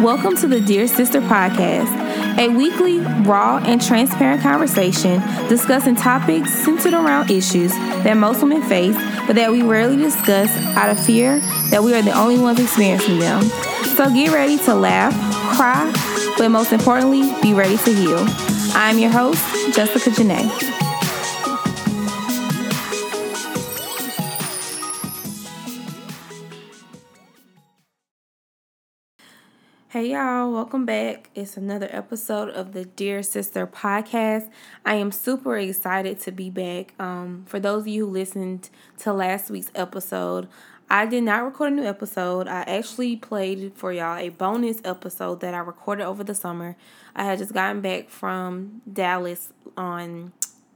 Welcome to the Dear Sister Podcast, a weekly, raw, and transparent conversation discussing topics centered around issues that most women face, but that we rarely discuss out of fear that we are the only ones experiencing them. So get ready to laugh, cry, but most importantly, be ready to heal. I'm your host, Jessica Janae. Hey y'all, welcome back. It's another episode of the Dear Sister podcast. I am super excited to be back. Um, for those of you who listened to last week's episode, I did not record a new episode. I actually played for y'all a bonus episode that I recorded over the summer. I had just gotten back from Dallas on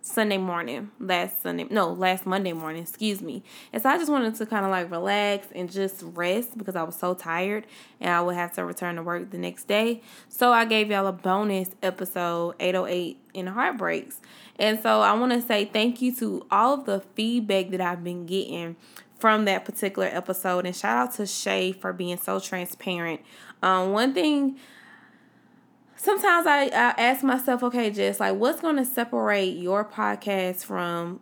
Sunday morning, last Sunday, no, last Monday morning, excuse me. And so I just wanted to kind of like relax and just rest because I was so tired and I would have to return to work the next day. So I gave y'all a bonus episode 808 in Heartbreaks. And so I want to say thank you to all of the feedback that I've been getting from that particular episode. And shout out to Shay for being so transparent. Um, one thing sometimes I, I ask myself, okay, just like what's going to separate your podcast from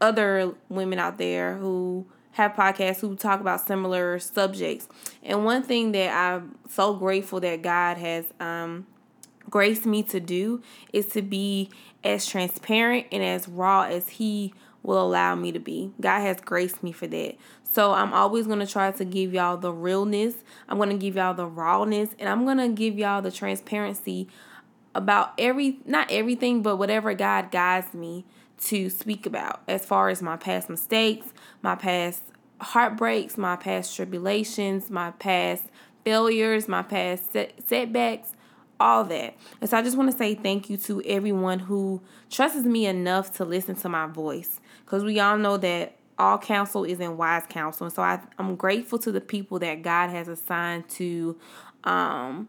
other women out there who have podcasts who talk about similar subjects. And one thing that I'm so grateful that God has um, graced me to do is to be as transparent and as raw as He will allow me to be. God has graced me for that. So I'm always going to try to give y'all the realness. I'm going to give y'all the rawness and I'm going to give y'all the transparency about every not everything but whatever God guides me to speak about as far as my past mistakes, my past heartbreaks, my past tribulations, my past failures, my past set- setbacks, all that. And so I just want to say thank you to everyone who trusts me enough to listen to my voice because we all know that all counsel is in wise counsel. And so I, I'm grateful to the people that God has assigned to um,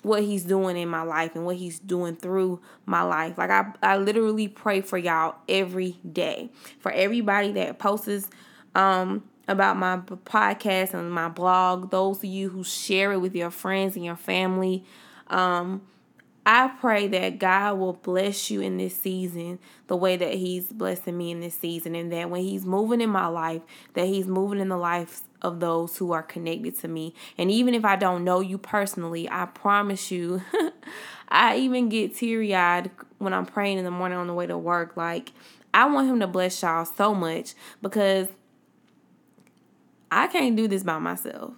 what He's doing in my life and what He's doing through my life. Like I, I literally pray for y'all every day. For everybody that posts um, about my podcast and my blog, those of you who share it with your friends and your family. Um, I pray that God will bless you in this season the way that He's blessing me in this season, and that when He's moving in my life, that He's moving in the lives of those who are connected to me. And even if I don't know you personally, I promise you, I even get teary eyed when I'm praying in the morning on the way to work. Like, I want Him to bless y'all so much because I can't do this by myself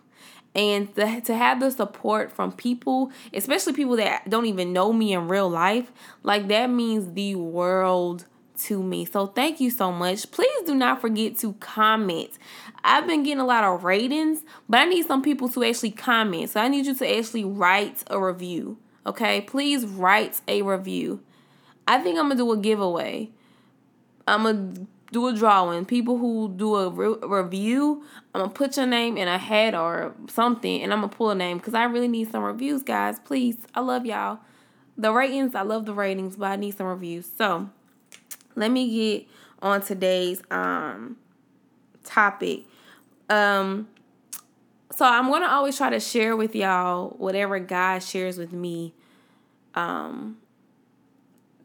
and to, to have the support from people especially people that don't even know me in real life like that means the world to me. So thank you so much. Please do not forget to comment. I've been getting a lot of ratings but i need some people to actually comment. So i need you to actually write a review okay? Please write a review. I think i'm gonna do a giveaway. I'm gonna do a drawing. People who do a re- review, I'm gonna put your name in a hat or something, and I'm gonna pull a name because I really need some reviews, guys. Please, I love y'all. The ratings, I love the ratings, but I need some reviews. So, let me get on today's um topic. Um, so I'm gonna always try to share with y'all whatever God shares with me. Um,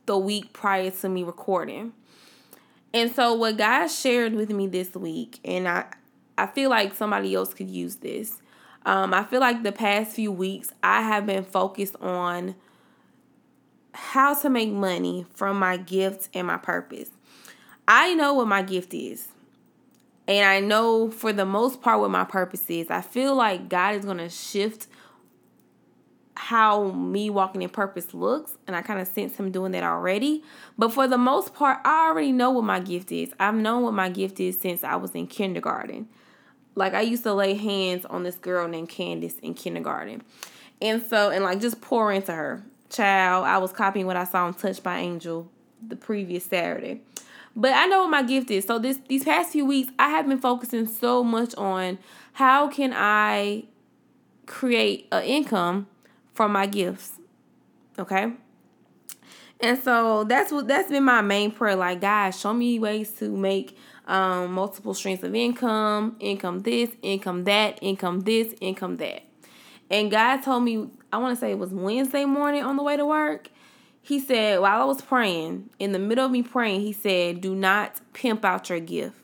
the week prior to me recording. And so what God shared with me this week, and I I feel like somebody else could use this. Um, I feel like the past few weeks I have been focused on how to make money from my gifts and my purpose. I know what my gift is. And I know for the most part what my purpose is. I feel like God is going to shift how me walking in purpose looks and I kind of sense him doing that already. But for the most part, I already know what my gift is. I've known what my gift is since I was in kindergarten. Like I used to lay hands on this girl named Candace in kindergarten. And so and like just pour into her. Child, I was copying what I saw on Touched by Angel the previous Saturday. But I know what my gift is. So this these past few weeks I have been focusing so much on how can I create an income from my gifts. Okay? And so that's what that's been my main prayer. Like, God, show me ways to make um, multiple streams of income, income this, income that, income this, income that. And God told me, I want to say it was Wednesday morning on the way to work. He said, while I was praying, in the middle of me praying, he said, Do not pimp out your gift.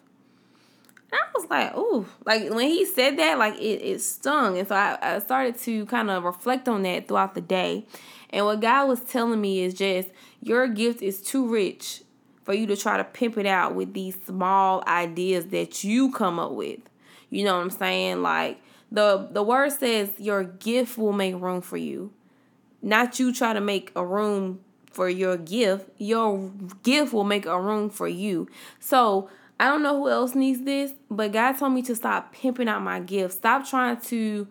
And I was like, ooh, like when he said that, like it, it stung. And so I, I started to kind of reflect on that throughout the day. And what God was telling me is just, your gift is too rich for you to try to pimp it out with these small ideas that you come up with. You know what I'm saying? Like the the word says your gift will make room for you. Not you try to make a room for your gift. Your gift will make a room for you. So I don't know who else needs this, but God told me to stop pimping out my gift. Stop trying to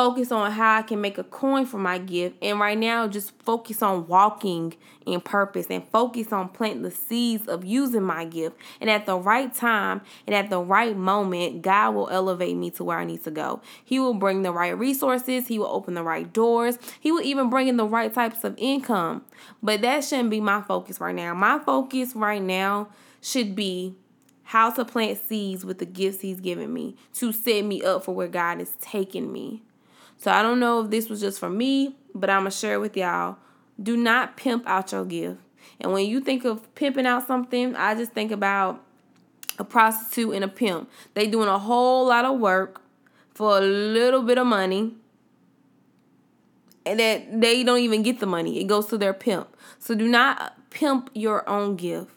focus on how I can make a coin for my gift. And right now, just focus on walking in purpose and focus on planting the seeds of using my gift. And at the right time and at the right moment, God will elevate me to where I need to go. He will bring the right resources, He will open the right doors, He will even bring in the right types of income. But that shouldn't be my focus right now. My focus right now should be how to plant seeds with the gifts he's given me to set me up for where God is taking me. So I don't know if this was just for me, but I'm going to share with y'all. Do not pimp out your gift. And when you think of pimping out something, I just think about a prostitute and a pimp. They doing a whole lot of work for a little bit of money. And that they don't even get the money. It goes to their pimp. So do not pimp your own gift.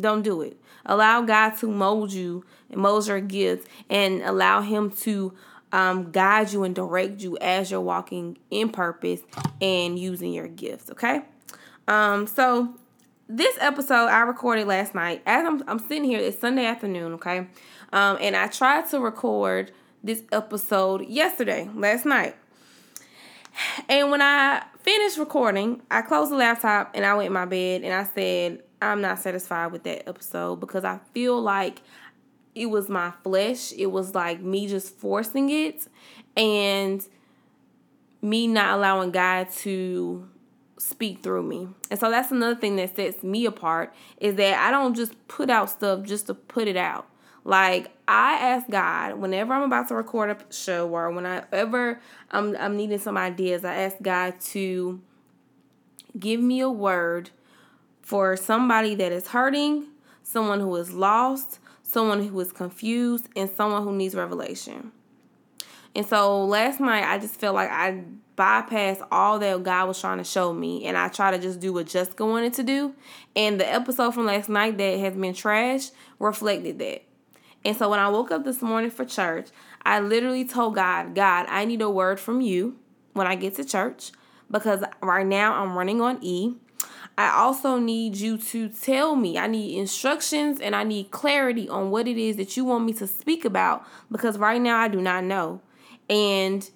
Don't do it. Allow God to mold you and mold your gifts and allow him to um, guide you and direct you as you're walking in purpose and using your gifts. Okay. Um, so this episode I recorded last night. As I'm, I'm sitting here, it's Sunday afternoon. Okay. Um, and I tried to record this episode yesterday, last night. And when I finished recording, I closed the laptop and I went in my bed and I said, I'm not satisfied with that episode because I feel like it was my flesh. It was like me just forcing it and me not allowing God to speak through me. And so that's another thing that sets me apart is that I don't just put out stuff just to put it out. Like I ask God whenever I'm about to record a show or whenever I'm I'm needing some ideas, I ask God to give me a word for somebody that is hurting, someone who is lost, someone who is confused, and someone who needs revelation. And so last night, I just felt like I bypassed all that God was trying to show me, and I try to just do what Jessica wanted to do. And the episode from last night that has been trashed reflected that. And so when I woke up this morning for church, I literally told God, God, I need a word from you when I get to church because right now I'm running on E. I also need you to tell me. I need instructions and I need clarity on what it is that you want me to speak about because right now I do not know. And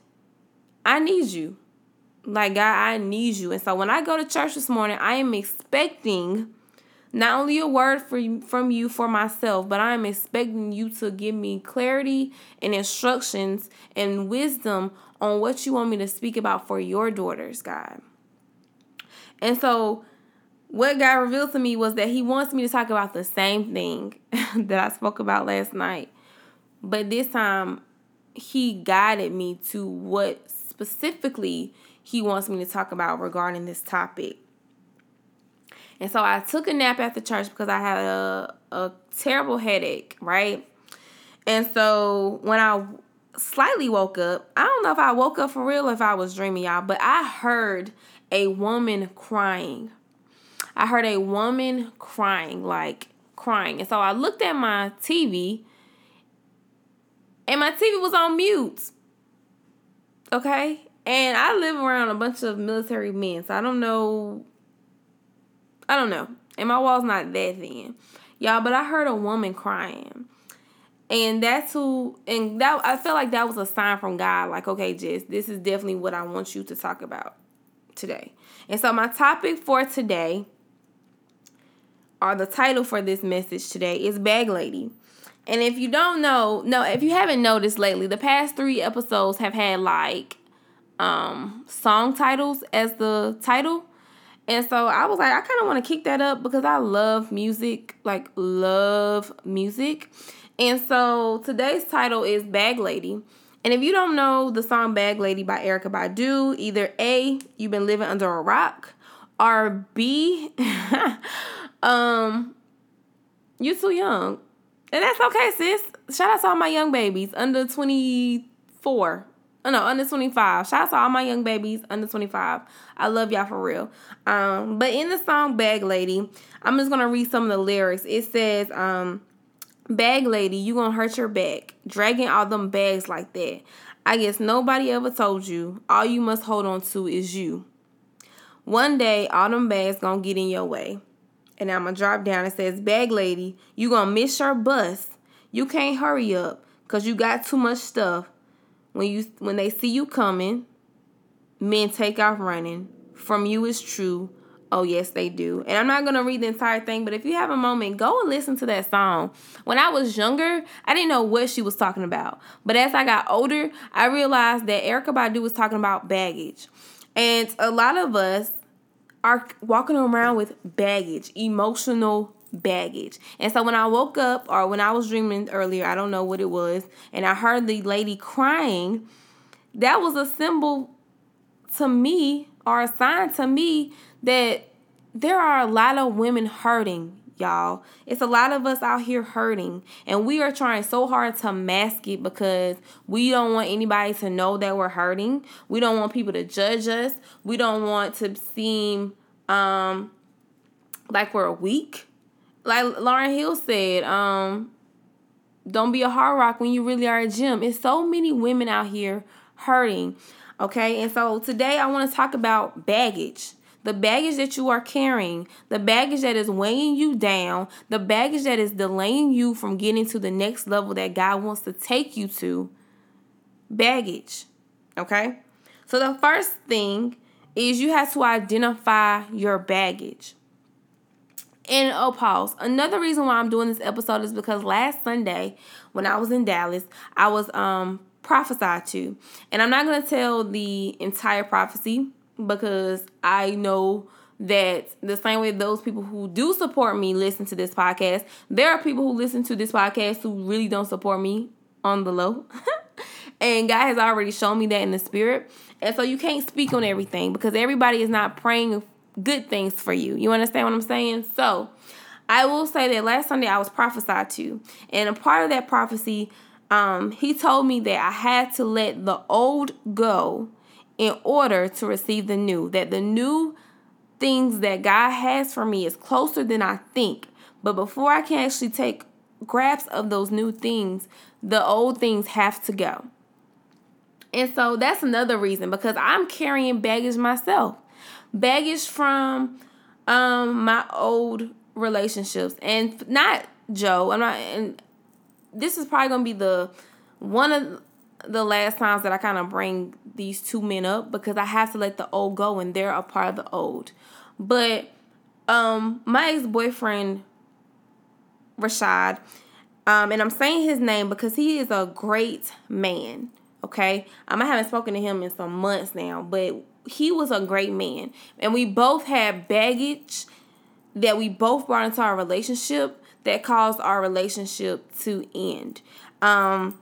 I need you. Like, God, I need you. And so when I go to church this morning, I am expecting not only a word for from you for myself, but I am expecting you to give me clarity and instructions and wisdom on what you want me to speak about for your daughters, God. And so what God revealed to me was that He wants me to talk about the same thing that I spoke about last night. But this time, He guided me to what specifically He wants me to talk about regarding this topic. And so I took a nap after church because I had a, a terrible headache, right? And so when I slightly woke up, I don't know if I woke up for real if I was dreaming, y'all, but I heard a woman crying I heard a woman crying, like crying. And so I looked at my TV and my TV was on mute. Okay? And I live around a bunch of military men, so I don't know. I don't know. And my wall's not that thin. Y'all, but I heard a woman crying. And that's who, and that I felt like that was a sign from God, like, okay, Jess, this is definitely what I want you to talk about today. And so my topic for today or the title for this message today is Bag Lady. And if you don't know, no, if you haven't noticed lately, the past three episodes have had like um song titles as the title. And so I was like, I kind of want to kick that up because I love music, like love music. And so today's title is Bag Lady. And if you don't know the song Bag Lady by Erykah Badu, either A, you've been living under a rock, or B, um, you're too young. And that's okay, sis. Shout out to all my young babies under 24. Oh, no, under 25. Shout out to all my young babies under 25. I love y'all for real. Um, but in the song Bag Lady, I'm just gonna read some of the lyrics. It says, um, Bag lady, you gonna hurt your back. Dragging all them bags like that. I guess nobody ever told you. All you must hold on to is you. One day, all them bags gonna get in your way. And I'm gonna drop down. It says, Bag lady, you gonna miss your bus. You can't hurry up because you got too much stuff. When you when they see you coming, men take off running. From you is true. Oh, yes, they do. And I'm not to read the entire thing, but if you have a moment, go and listen to that song. When I was younger, I didn't know what she was talking about. But as I got older, I realized that Erykah Badu was talking about baggage. And a lot of us are walking around with baggage, emotional baggage. And so when I woke up or when I was dreaming earlier, I don't know what it was, and I heard the lady crying, that was a symbol to me or a sign to me that there are a lot of women hurting, y'all. It's a lot of us out here hurting, and we are trying so hard to mask it because we don't want anybody to know that we're hurting. We don't want people to judge us. We don't want to seem um like we're weak. Like Lauryn Hill said, um, don't be a hard rock when you really are a gym. It's so many women out here hurting. Okay, and so today I want to talk about baggage the baggage that you are carrying, the baggage that is weighing you down, the baggage that is delaying you from getting to the next level that God wants to take you to, baggage. Okay? So the first thing is you have to identify your baggage. And oh, pause. Another reason why I'm doing this episode is because last Sunday, when I was in Dallas, I was um prophesied to. And I'm not going to tell the entire prophecy because I know that the same way those people who do support me listen to this podcast, there are people who listen to this podcast who really don't support me on the low. and God has already shown me that in the spirit. And so you can't speak on everything because everybody is not praying good things for you. You understand what I'm saying? So I will say that last Sunday I was prophesied to. And a part of that prophecy, um, he told me that I had to let the old go in order to receive the new. That the new things that God has for me is closer than I think. But before I can actually take grasp of those new things, the old things have to go. And so that's another reason because I'm carrying baggage myself. Baggage from um my old relationships and not Joe. I'm not and this is probably going to be the one of the last times that I kind of bring these two men up because I have to let the old go and they're a part of the old. But um my ex-boyfriend Rashad, um, and I'm saying his name because he is a great man. Okay. Um, I haven't spoken to him in some months now, but he was a great man. And we both had baggage that we both brought into our relationship that caused our relationship to end. Um,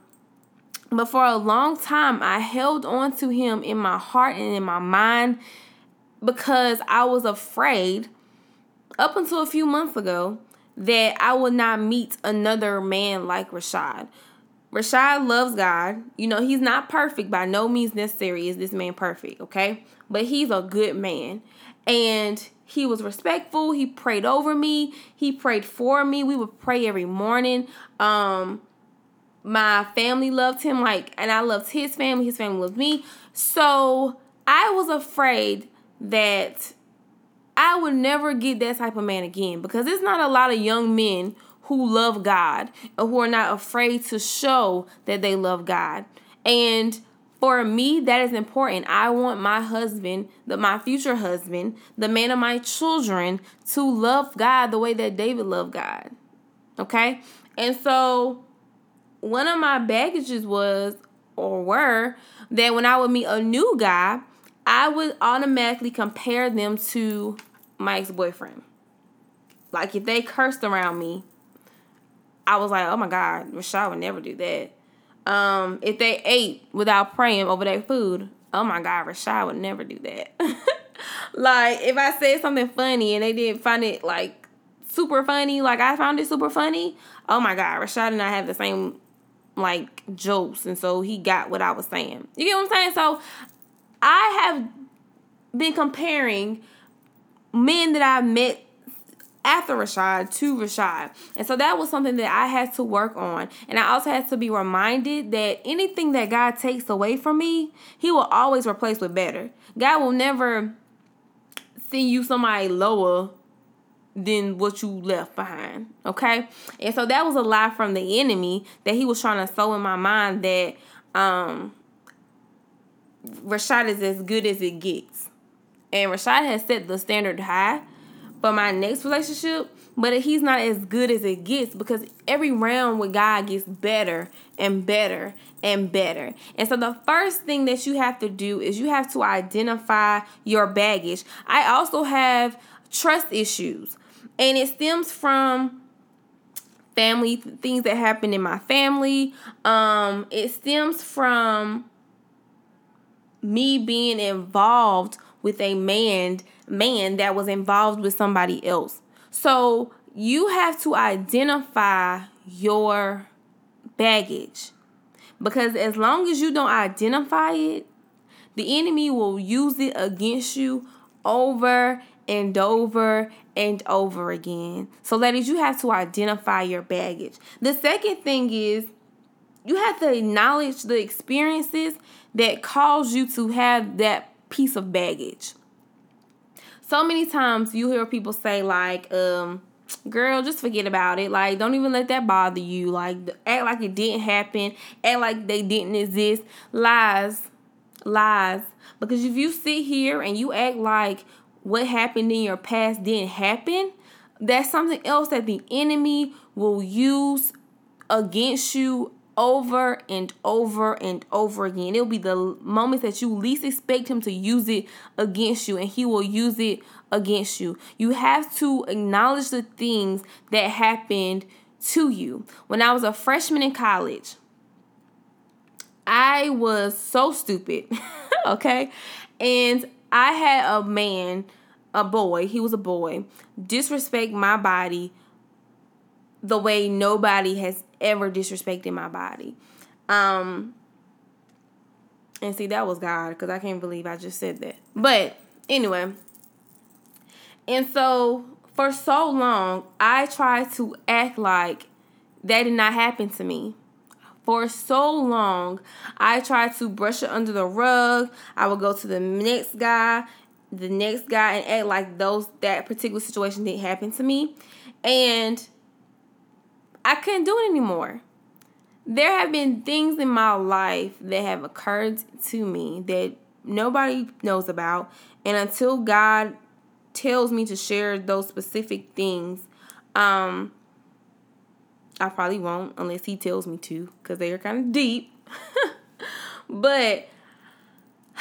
but for a long time, I held on to him in my heart and in my mind because I was afraid, up until a few months ago, that I would not meet another man like Rashad. Rashad loves God. You know, he's not perfect. By no means necessary is this man perfect, okay? But he's a good man. And he was respectful. He prayed over me. He prayed for me. We would pray every morning. Um, my family loved him like and I loved his family, his family loved me. So I was afraid that I would never get that type of man again because there's not a lot of young men who love God and who are not afraid to show that they love God. And for me, that is important. I want my husband, the my future husband, the man of my children, to love God the way that David loved God. Okay? And so one of my baggages was or were that when I would meet a new guy, I would automatically compare them to my ex boyfriend. Like if they cursed around me, I was like, oh my God, Rashad would never do that. um, if they ate without praying over their food, oh my God, Rashad would never do that. like if I said something funny and they didn't find it like super funny, like I found it super funny, oh my God, Rashad and I have the same like jokes, and so he got what I was saying. You get what I'm saying? So I have been comparing men that I met after Rashad to Rashad. And so that was something that I had to work on. And I also had to be reminded that anything that God takes away from me, He will always replace with better. God will never send you somebody lower than what you left behind. Okay? And so that was a lie from the enemy that he was trying to sow in my mind that um Rashad is as good as it gets. And Rashad has set the standard high for my next relationship, but he's not as good as it gets because every round with God gets better and better and better. And so the first thing that you have to do is you have to identify your baggage. I also have trust issues, and it stems from family things that happened in my family. Um it stems from me being involved with a man man that was involved with somebody else. So you have to identify your baggage. Because as long as you don't identify it, the enemy will use it against you over and over and over again. So, ladies, you have to identify your baggage. The second thing is you have to acknowledge the experiences that cause you to have that piece of baggage. So many times you hear people say like, um, girl, just forget about it. Like, don't even let that bother you. Like, act like it didn't happen. Act like they didn't exist. Lies. Lies. Because if you sit here and you act like what happened in your past didn't happen, that's something else that the enemy will use against you over and over and over again. It'll be the moments that you least expect him to use it against you, and he will use it against you. You have to acknowledge the things that happened to you. When I was a freshman in college, I was so stupid, okay? And I had a man, a boy, he was a boy, disrespect my body the way nobody has ever disrespected my body. Um and see that was God cuz I can't believe I just said that. But anyway, and so for so long I tried to act like that did not happen to me. For so long, I tried to brush it under the rug. I would go to the next guy, the next guy, and act like those that particular situation didn't happen to me. And I couldn't do it anymore. There have been things in my life that have occurred to me that nobody knows about. And until God tells me to share those specific things, um, I probably won't unless He tells me to because they are kind of deep. but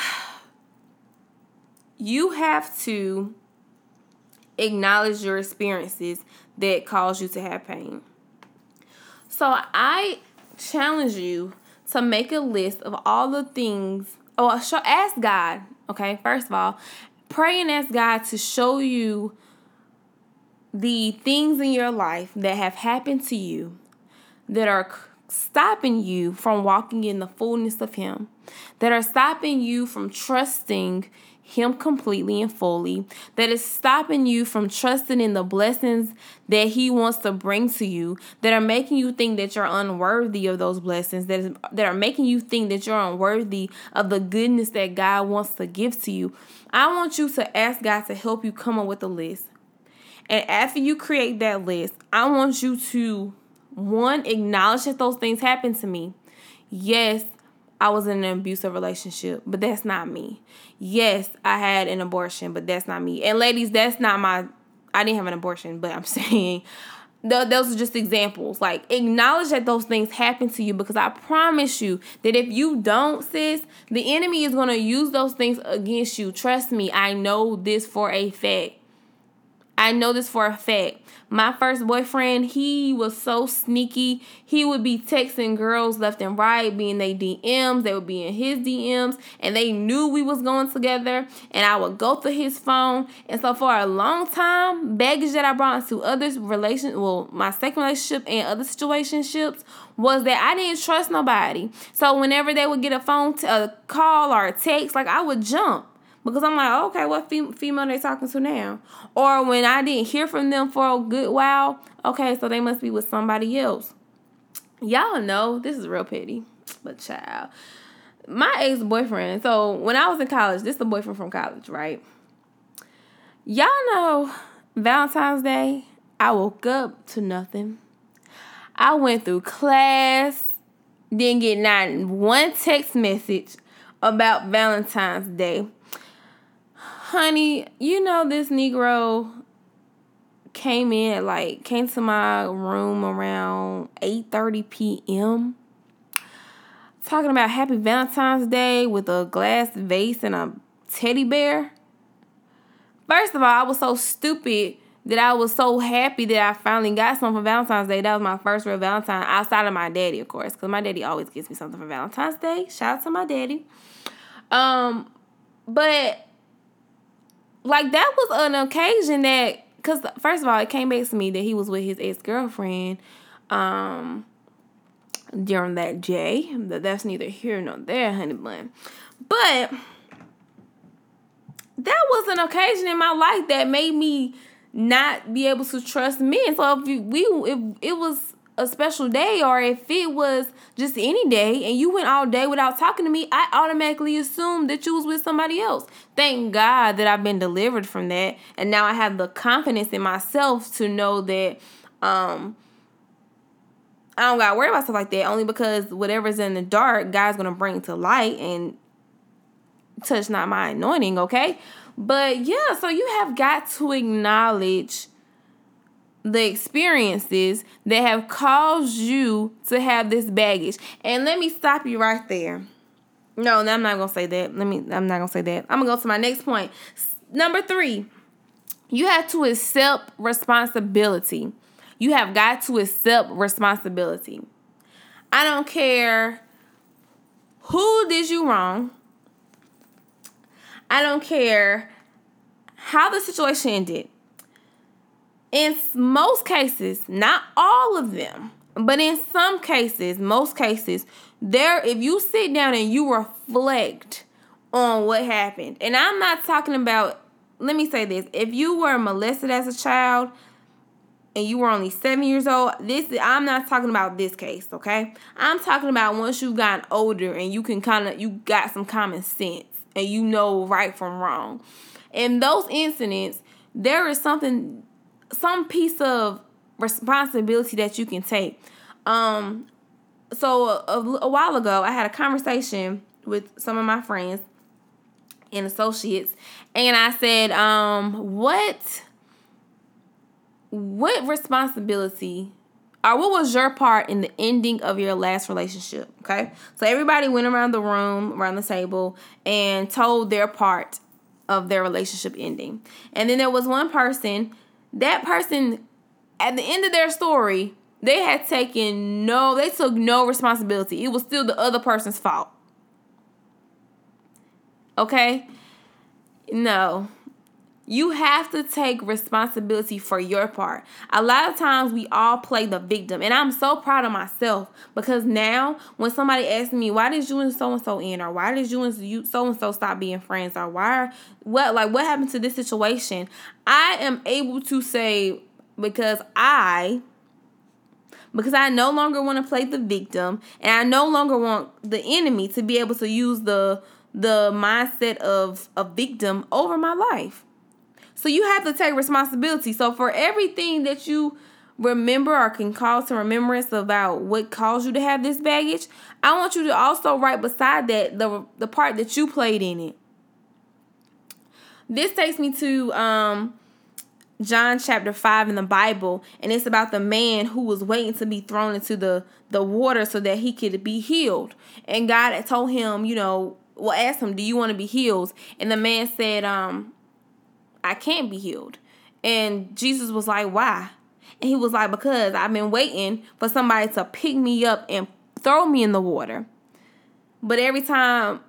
you have to acknowledge your experiences that cause you to have pain. So I challenge you to make a list of all the things. Oh, ask God. Okay, first of all, pray and ask God to show you the things in your life that have happened to you that are stopping you from walking in the fullness of Him, that are stopping you from trusting him completely and fully, that is stopping you from trusting in the blessings that He wants to bring to you, that are making you think that you're unworthy of those blessings, that, is, that are making you think that you're unworthy of the goodness that God wants to give to you. I want you to ask God to help you come up with a list. And after you create that list, I want you to, one, acknowledge that those things happened to me. Yes, I was in an abusive relationship, but that's not me. Yes, I had an abortion, but that's not me. And ladies, that's not my I didn't have an abortion, but I'm saying those are just examples. Like acknowledge that those things happen to you because I promise you that if you don't, sis, the enemy is going to use those things against you. Trust me, I know this for a fact. I know this for a fact. My first boyfriend, he was so sneaky. He would be texting girls left and right, being they DMs. They would be in his DMs, and they knew we was going together. And I would go through his phone. And so for a long time, baggage that I brought into other relations, well, my second relationship and other situationships was that I didn't trust nobody. So whenever they would get a phone, t- a call or a text, like I would jump because I'm like, okay, what fem- female they talking to now? Or when I didn't hear from them for a good while, okay, so they must be with somebody else. Y'all know this is real petty, but child, my ex boyfriend. So when I was in college, this is the boyfriend from college, right? Y'all know Valentine's Day. I woke up to nothing. I went through class, didn't get not one text message about Valentine's Day honey, you know this Negro came in like came to my room around 8:30 p.m. talking about happy Valentine's Day with a glass vase and a teddy bear. First of all, I was so stupid that I was so happy that I finally got something for Valentine's Day. That was my first real Valentine outside of my daddy, of course, because my daddy always gives me something for Valentine's Day. Shout out to my daddy. Um, but like that was an occasion that because first of all it came back to me that he was with his ex-girlfriend um during that that that's neither here nor there honey bun. But that was an occasion in my life that made me not be able to trust men. So if you, we if it was a special day or if it was just any day and you went all day without talking to me, I automatically assumed that you was with somebody else. Thank God that I've been delivered from that. And now I have the confidence in myself to know that um I don't gotta worry about stuff like that only because whatever's in the dark, God's gonna bring to light and touch not my anointing, okay? But yeah, so you have got to acknowledge the experiences that have caused you to have this baggage. And let me stop you right there. No, I'm not gonna say that. Let me. I'm not gonna say that. I'm gonna go to my next point. Number three, you have to accept responsibility. You have got to accept responsibility. I don't care who did you wrong. I don't care how the situation ended in most cases, not all of them, but in some cases, most cases, there if you sit down and you reflect on what happened. And I'm not talking about let me say this. If you were molested as a child and you were only 7 years old, this I'm not talking about this case, okay? I'm talking about once you've gotten older and you can kind of you got some common sense and you know right from wrong. In those incidents, there is something some piece of responsibility that you can take. Um, so a, a while ago, I had a conversation with some of my friends and associates, and I said, um, what what responsibility or what was your part in the ending of your last relationship? Okay. So everybody went around the room, around the table, and told their part of their relationship ending. And then there was one person that person at the end of their story, they had taken no, they took no responsibility. It was still the other person's fault. Okay? No. You have to take responsibility for your part. A lot of times we all play the victim, and I'm so proud of myself because now when somebody asks me, "Why did you and so and so end?" or "Why did you and so and so stop being friends?" or "Why what like what happened to this situation?" I am able to say because I because I no longer want to play the victim and I no longer want the enemy to be able to use the the mindset of a victim over my life. So you have to take responsibility. So for everything that you remember or can call to remembrance about what caused you to have this baggage, I want you to also write beside that the the part that you played in it. This takes me to um John chapter 5 in the Bible, and it's about the man who was waiting to be thrown into the, the water so that he could be healed. And God had told him, you know, well, asked him, Do you want to be healed? And the man said, um, I can't be healed. And Jesus was like, Why? And he was like, Because I've been waiting for somebody to pick me up and throw me in the water. But every time,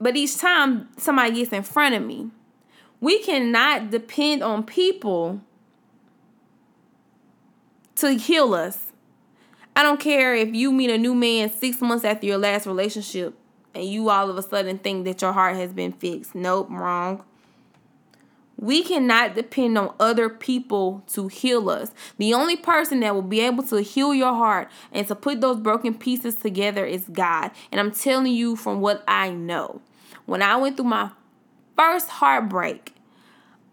but each time somebody gets in front of me, we cannot depend on people to heal us. I don't care if you meet a new man six months after your last relationship and you all of a sudden think that your heart has been fixed. Nope, wrong. We cannot depend on other people to heal us. The only person that will be able to heal your heart and to put those broken pieces together is God. And I'm telling you from what I know. When I went through my first heartbreak,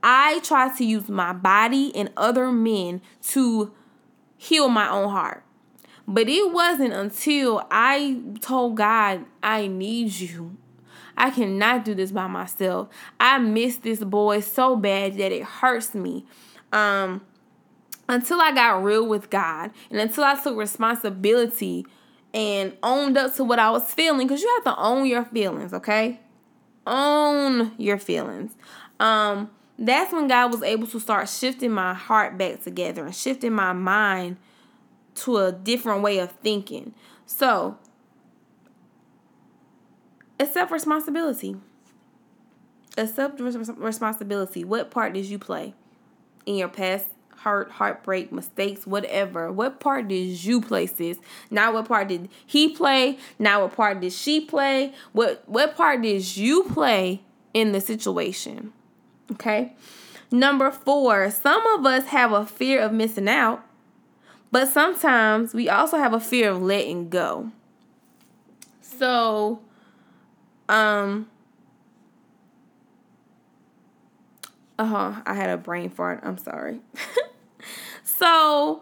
I tried to use my body and other men to heal my own heart. But it wasn't until I told God, I need you. I cannot do this by myself. I miss this boy so bad that it hurts me. Um, until I got real with God and until I took responsibility and owned up to what I was feeling, because you have to own your feelings, okay? Own your feelings. Um, that's when God was able to start shifting my heart back together and shifting my mind to a different way of thinking. So, accept responsibility. Accept responsibility. What part did you play in your past hurt, heartbreak, mistakes, whatever? What part did you play, sis? Not what part did he play? Not what part did she play? What what part did you play in the situation? Okay. Number four, some of us have a fear of missing out, but sometimes we also have a fear of letting go. So, um, uh huh, I had a brain fart. I'm sorry. so,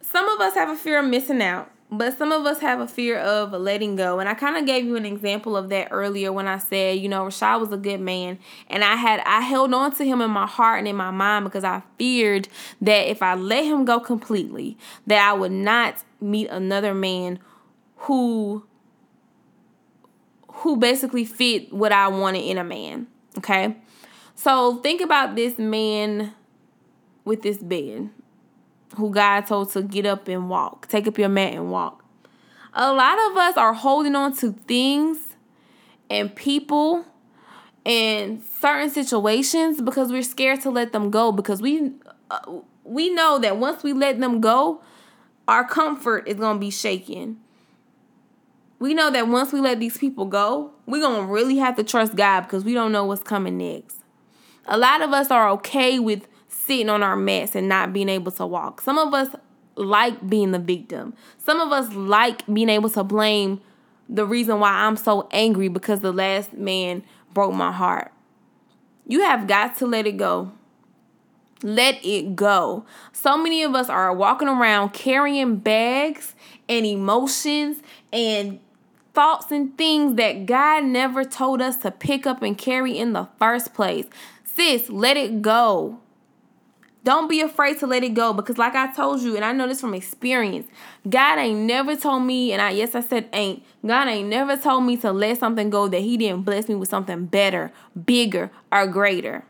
some of us have a fear of missing out, but some of us have a fear of letting go. And I kind of gave you an example of that earlier when I said, you know, Rashad was a good man. And I had, I held on to him in my heart and in my mind because I feared that if I let him go completely, that I would not meet another man who who basically fit what I wanted in a man. Okay. So think about this man with this bed who God told to get up and walk, take up your mat and walk. A lot of us are holding on to things and people and certain situations because we're scared to let them go because we uh, we know that once we let them go, our comfort is going to be shaken we know that once we let these people go, we're going to really have to trust God because we don't know what's coming next. A lot of us are okay with sitting on our mats and not being able to walk. Some of us like being the victim. Some of us like being able to blame the reason why I'm so angry because the last man broke my heart. You have got to let it go. Let it go. So many of us are walking around carrying bags and emotions and thoughts and things that God never told us to pick up and carry in the first place. Sis, let it go. Don't be afraid to let it go because, like I told you, and I know this from experience, God ain't never told me, and I yes, I said ain't. God ain't never told me to let something go that He didn't bless me with something better, bigger, or greater.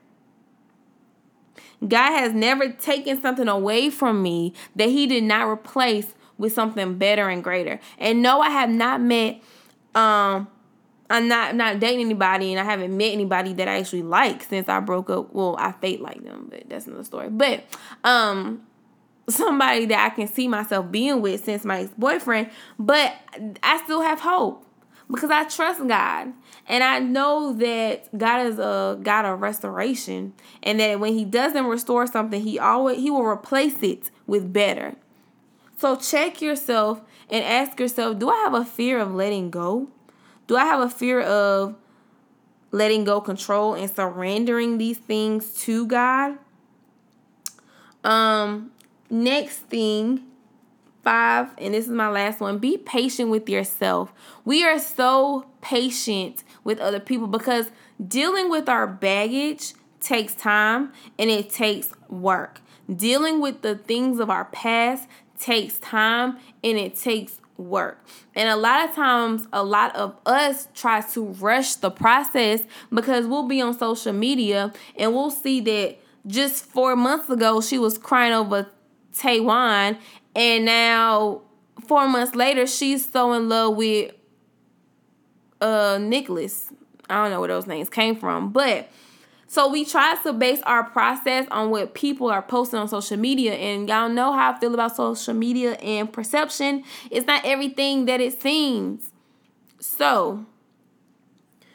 God has never taken something away from me that He did not replace with something better and greater. And no, I have not met um, I'm not not dating anybody, and I haven't met anybody that I actually like since I broke up. Well, I fake like them, but that's another story. But um, somebody that I can see myself being with since my ex boyfriend. But I still have hope because I trust God, and I know that God is a God of restoration, and that when He doesn't restore something, He always He will replace it with better. So check yourself and ask yourself do I have a fear of letting go? Do I have a fear of letting go control and surrendering these things to God? Um, next thing, five, and this is my last one be patient with yourself. We are so patient with other people because dealing with our baggage takes time and it takes work. Dealing with the things of our past takes time and it takes work. And a lot of times, a lot of us try to rush the process because we'll be on social media and we'll see that just four months ago she was crying over Taiwan, and now four months later she's so in love with uh Nicholas. I don't know where those names came from, but so we try to base our process on what people are posting on social media, and y'all know how I feel about social media and perception. It's not everything that it seems. So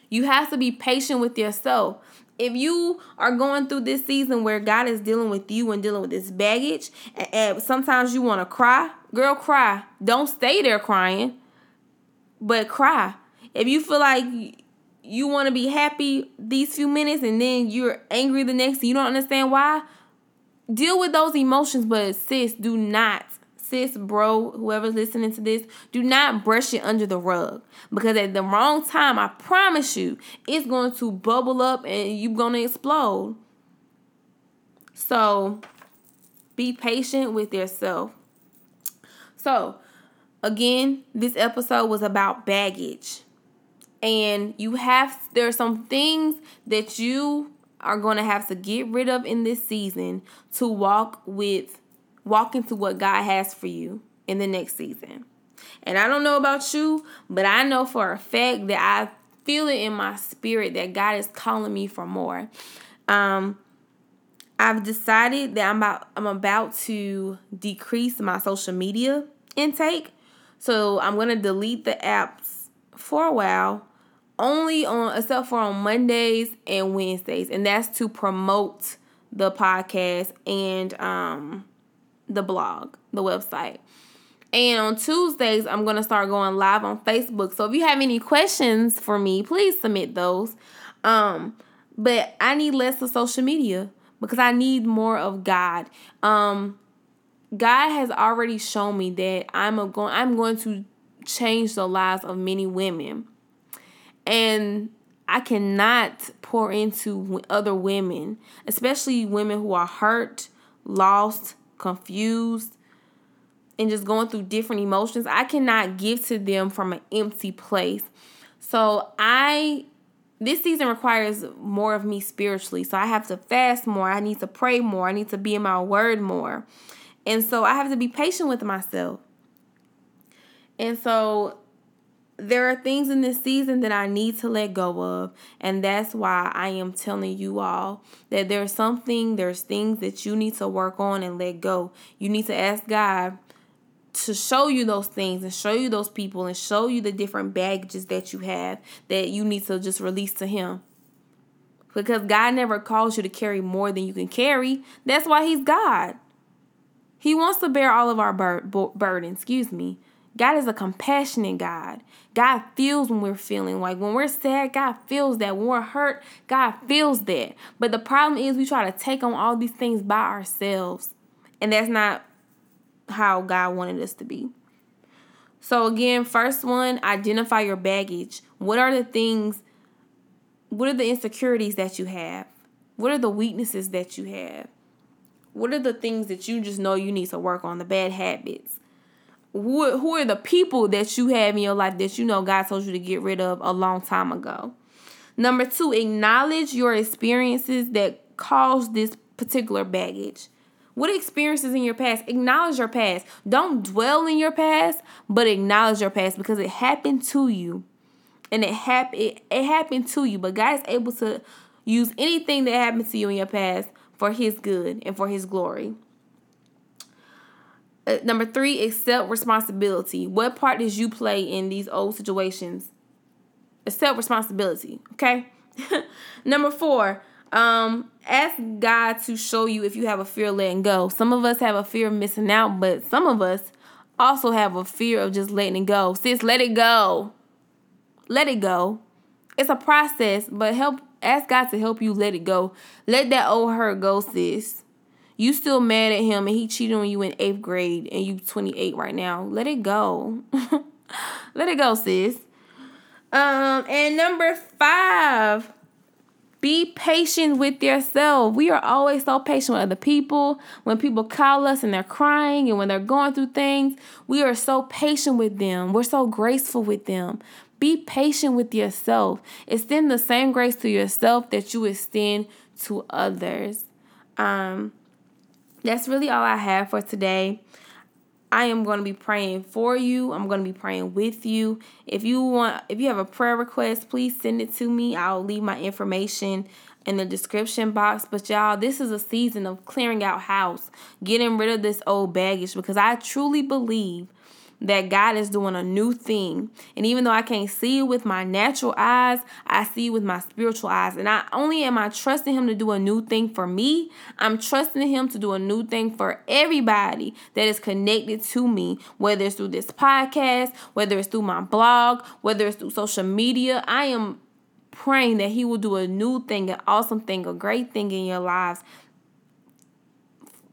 you have to be patient with yourself. If you are going through this season where God is dealing with you and dealing with this baggage, and, sometimes you want to cry, girl, cry. Don't stay there crying, but cry. If you feel like you want to be happy these few minutes and then you're angry the next, you don't understand why, deal with those emotions. But sis, do not sis, bro, whoever's listening to this, do not brush it under the rug because at the wrong time, I promise you, it's going to bubble up and you're going to explode. So be patient with yourself. So, again, this episode was about baggage. And you have, there are some things that you are going to have to get rid of in this season to walk with walk into what God has for you in the next season. And I don't know about you, but I know for a fact that I feel it in my spirit that God is calling me for more. Um, I've decided that I'm about I'm about to decrease my social media intake. So I'm gonna delete the apps for a while, only on except for on Mondays and Wednesdays, and that's to promote the podcast and um the blog, the website. And on Tuesdays, I'm to start going live on Facebook. So if you have any questions for me, please submit those. Um, but I need less of social media because I need more of God. Um, God has already shown me that I'm a going I'm going to change the lives of many women. And I cannot pour into other women, especially women who are hurt, lost, confused, and just going through different emotions, I cannot give to them from an empty place. So I this season requires more of me spiritually. So I have to fast more. I need to pray more. I need to be in my word more. And so I have to be patient with myself. And so there are things in this season that I need to let go of. And that's why I am telling you all that there's something, there's things that you need to work on and let go. You need to ask God to show you those things and show you those people and show you the different baggages that you have that you need to just release to Him. Because God never calls you to carry more than you can carry. That's why He's God. He wants to bear all of our bur- burden, excuse me. God is a compassionate God. God feels when we're feeling like when we're sad, God feels that. When we're hurt, God feels that. But the problem is we try to take on all these things by ourselves. And that's not how God wanted us to be. So again, first one, identify your baggage. What are the things what are the insecurities that you have? What are the weaknesses that you have? What are the things that you just know you need to work on, the bad habits? Who who are the people that you have in your life that you know God told you to get rid of a long time ago. Number two, acknowledge your experiences that caused this particular baggage. What experiences in your past? Acknowledge your past. Don't dwell in your past, but acknowledge your past because it happened to you. And it happened it, it happened to you, but God is able to use anything that happened to you in your past for his good and for his glory. Uh, number three, accept responsibility. What part did you play in these old situations? Accept responsibility. Okay. number four, um, ask God to show you if you have a fear of letting go. Some of us have a fear of missing out, but some of us also have a fear of just letting it go. Sis, let it go. Let it go. It's a process, but help ask God to help you let it go. Let that old hurt go, sis. You still mad at him and he cheated on you in eighth grade and you 28 right now. Let it go. Let it go, sis. Um, and number five, be patient with yourself. We are always so patient with other people. When people call us and they're crying and when they're going through things, we are so patient with them. We're so graceful with them. Be patient with yourself. Extend the same grace to yourself that you extend to others. Um, that's really all I have for today. I am going to be praying for you. I'm going to be praying with you. If you want if you have a prayer request, please send it to me. I'll leave my information in the description box. But y'all, this is a season of clearing out house, getting rid of this old baggage because I truly believe that God is doing a new thing. And even though I can't see it with my natural eyes, I see it with my spiritual eyes. And not only am I trusting Him to do a new thing for me, I'm trusting Him to do a new thing for everybody that is connected to me, whether it's through this podcast, whether it's through my blog, whether it's through social media. I am praying that He will do a new thing, an awesome thing, a great thing in your lives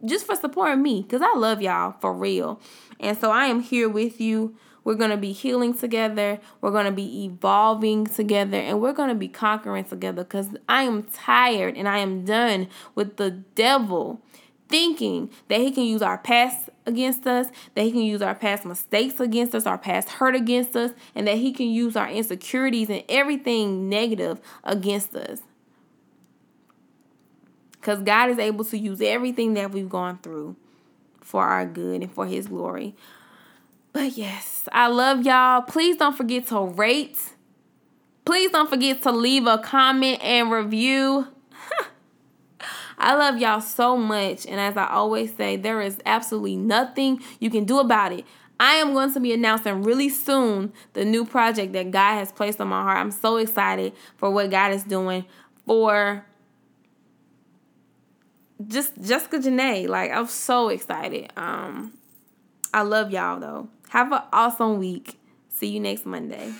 just for supporting me because I love y'all for real. And so I am here with you. We're going to be healing together. We're going to be evolving together. And we're going to be conquering together because I am tired and I am done with the devil thinking that he can use our past against us, that he can use our past mistakes against us, our past hurt against us, and that he can use our insecurities and everything negative against us. Because God is able to use everything that we've gone through for our good and for his glory. But yes, I love y'all. Please don't forget to rate. Please don't forget to leave a comment and review. I love y'all so much. And as I always say, there is absolutely nothing you can do about it. I am going to be announcing really soon the new project that God has placed on my heart. I'm so excited for what God is doing for just Jessica Janae. Like I'm so excited. Um I love y'all though. Have an awesome week. See you next Monday.